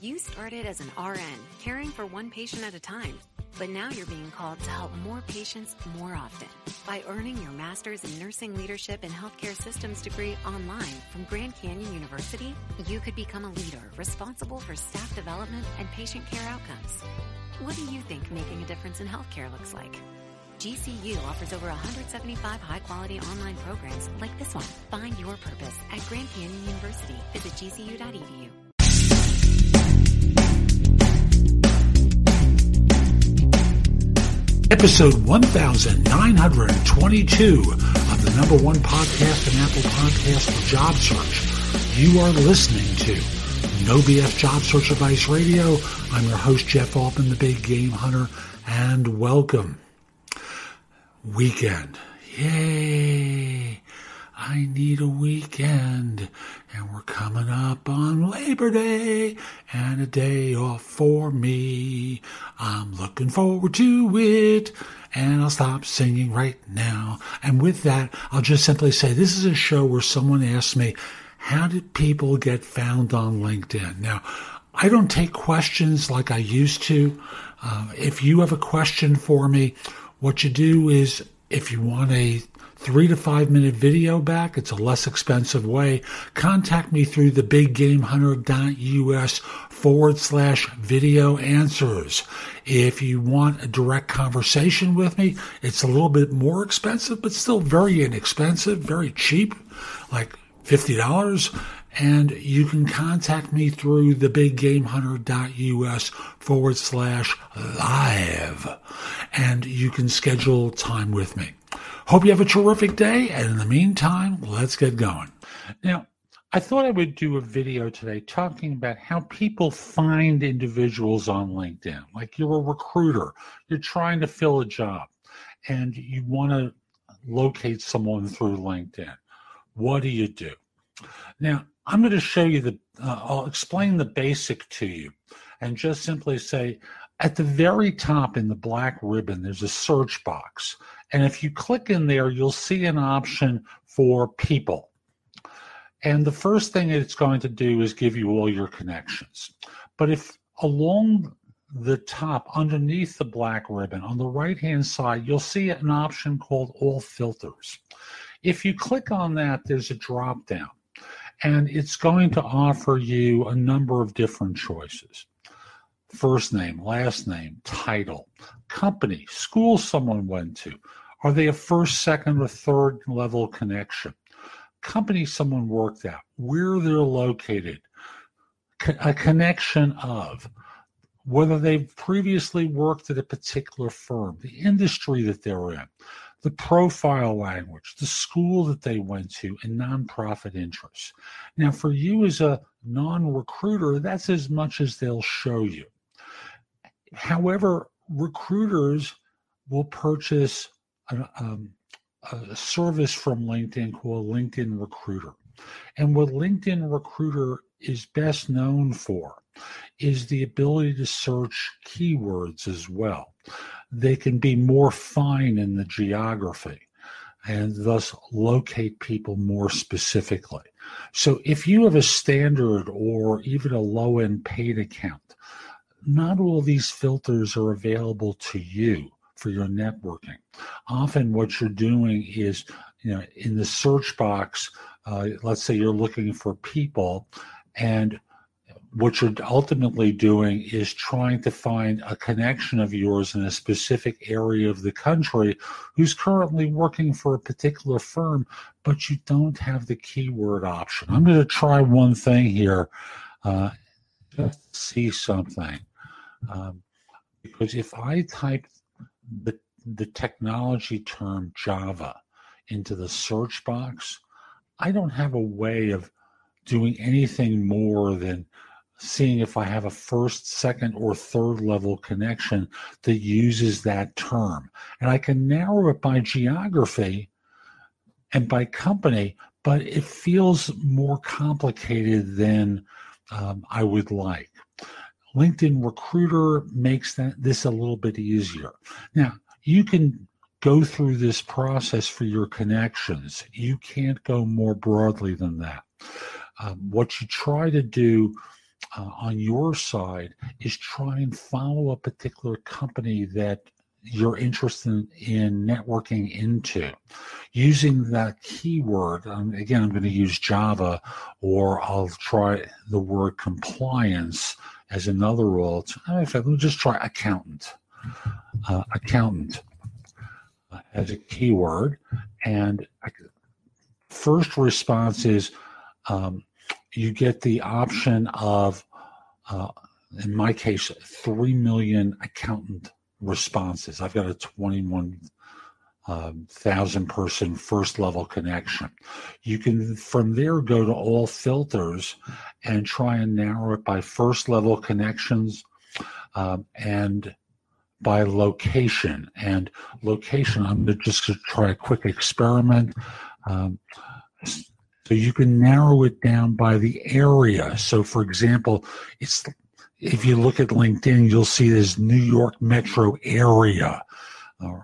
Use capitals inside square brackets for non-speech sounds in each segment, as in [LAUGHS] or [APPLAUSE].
You started as an RN, caring for one patient at a time. But now you're being called to help more patients more often. By earning your master's in nursing leadership and healthcare systems degree online from Grand Canyon University, you could become a leader responsible for staff development and patient care outcomes. What do you think making a difference in healthcare looks like? GCU offers over 175 high quality online programs like this one. Find your purpose at Grand Canyon University. Visit gcu.edu. Episode 1922 of the number one podcast and Apple Podcast for job search. You are listening to No BS Job Search Advice Radio. I'm your host, Jeff Altman, the Big Game Hunter, and welcome. Weekend. Yay! I need a weekend. And we're coming up on Labor Day and a day off for me. I'm looking forward to it. And I'll stop singing right now. And with that, I'll just simply say this is a show where someone asked me, how did people get found on LinkedIn? Now, I don't take questions like I used to. Uh, if you have a question for me, what you do is if you want a three to five minute video back. It's a less expensive way. Contact me through the biggamehunter.us forward slash video answers. If you want a direct conversation with me, it's a little bit more expensive, but still very inexpensive, very cheap, like $50 and you can contact me through the biggamehunter.us forward slash live and you can schedule time with me. Hope you have a terrific day. And in the meantime, let's get going. Now, I thought I would do a video today talking about how people find individuals on LinkedIn. Like you're a recruiter, you're trying to fill a job, and you want to locate someone through LinkedIn. What do you do? Now, I'm going to show you the, uh, I'll explain the basic to you and just simply say at the very top in the black ribbon, there's a search box. And if you click in there, you'll see an option for people. And the first thing it's going to do is give you all your connections. But if along the top, underneath the black ribbon, on the right hand side, you'll see an option called All Filters. If you click on that, there's a drop down, and it's going to offer you a number of different choices first name, last name, title, company, school someone went to. Are they a first, second, or third level connection? Company someone worked at, where they're located, a connection of whether they've previously worked at a particular firm, the industry that they're in, the profile language, the school that they went to, and nonprofit interests. Now, for you as a non recruiter, that's as much as they'll show you. However, recruiters will purchase a, um, a service from LinkedIn called LinkedIn Recruiter. And what LinkedIn Recruiter is best known for is the ability to search keywords as well. They can be more fine in the geography and thus locate people more specifically. So if you have a standard or even a low end paid account, not all these filters are available to you for your networking. Often, what you're doing is, you know, in the search box, uh, let's say you're looking for people, and what you're ultimately doing is trying to find a connection of yours in a specific area of the country who's currently working for a particular firm, but you don't have the keyword option. I'm going to try one thing here, uh, just see something. Um, because if I type the, the technology term Java into the search box, I don't have a way of doing anything more than seeing if I have a first, second, or third level connection that uses that term. And I can narrow it by geography and by company, but it feels more complicated than um, I would like. LinkedIn Recruiter makes that this a little bit easier. Now, you can go through this process for your connections. You can't go more broadly than that. Um, what you try to do uh, on your side is try and follow a particular company that you're interested in networking into using that keyword um, again i'm going to use java or i'll try the word compliance as another role in fact let me just try accountant. Uh, accountant. Uh, as a keyword. And first response is um, you get the option of, uh, in my case, 3 million accountant responses. I've got a 21 um, thousand person first level connection. You can from there go to all filters and try and narrow it by first level connections um, and by location. And location, I'm just going to try a quick experiment. Um, so you can narrow it down by the area. So, for example, it's if you look at LinkedIn, you'll see this New York metro area uh,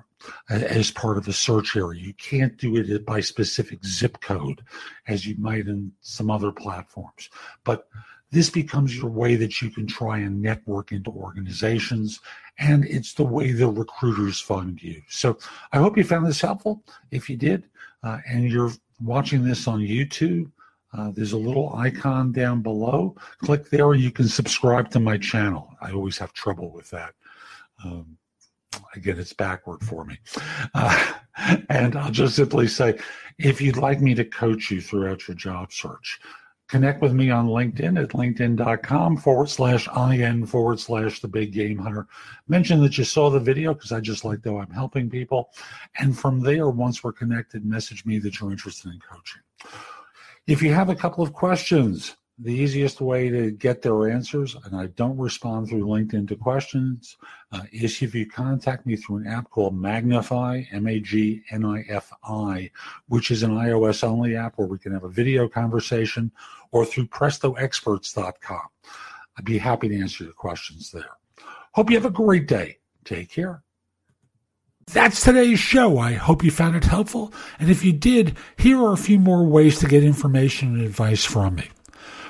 as part of a search area. You can't do it by specific zip code as you might in some other platforms. But this becomes your way that you can try and network into organizations, and it's the way the recruiters find you. So I hope you found this helpful. If you did, uh, and you're watching this on YouTube, uh, there's a little icon down below. Click there and you can subscribe to my channel. I always have trouble with that. Um, again, it's backward for me. Uh, [LAUGHS] and I'll just simply say if you'd like me to coach you throughout your job search, connect with me on LinkedIn at linkedin.com forward slash IN forward slash the big game hunter. Mention that you saw the video because I just like though I'm helping people. And from there, once we're connected, message me that you're interested in coaching. If you have a couple of questions, the easiest way to get their answers, and I don't respond through LinkedIn to questions, uh, is if you contact me through an app called Magnifi, M A G N I F I, which is an iOS only app where we can have a video conversation, or through PrestoExperts.com. I'd be happy to answer your questions there. Hope you have a great day. Take care. That's today's show. I hope you found it helpful. And if you did, here are a few more ways to get information and advice from me.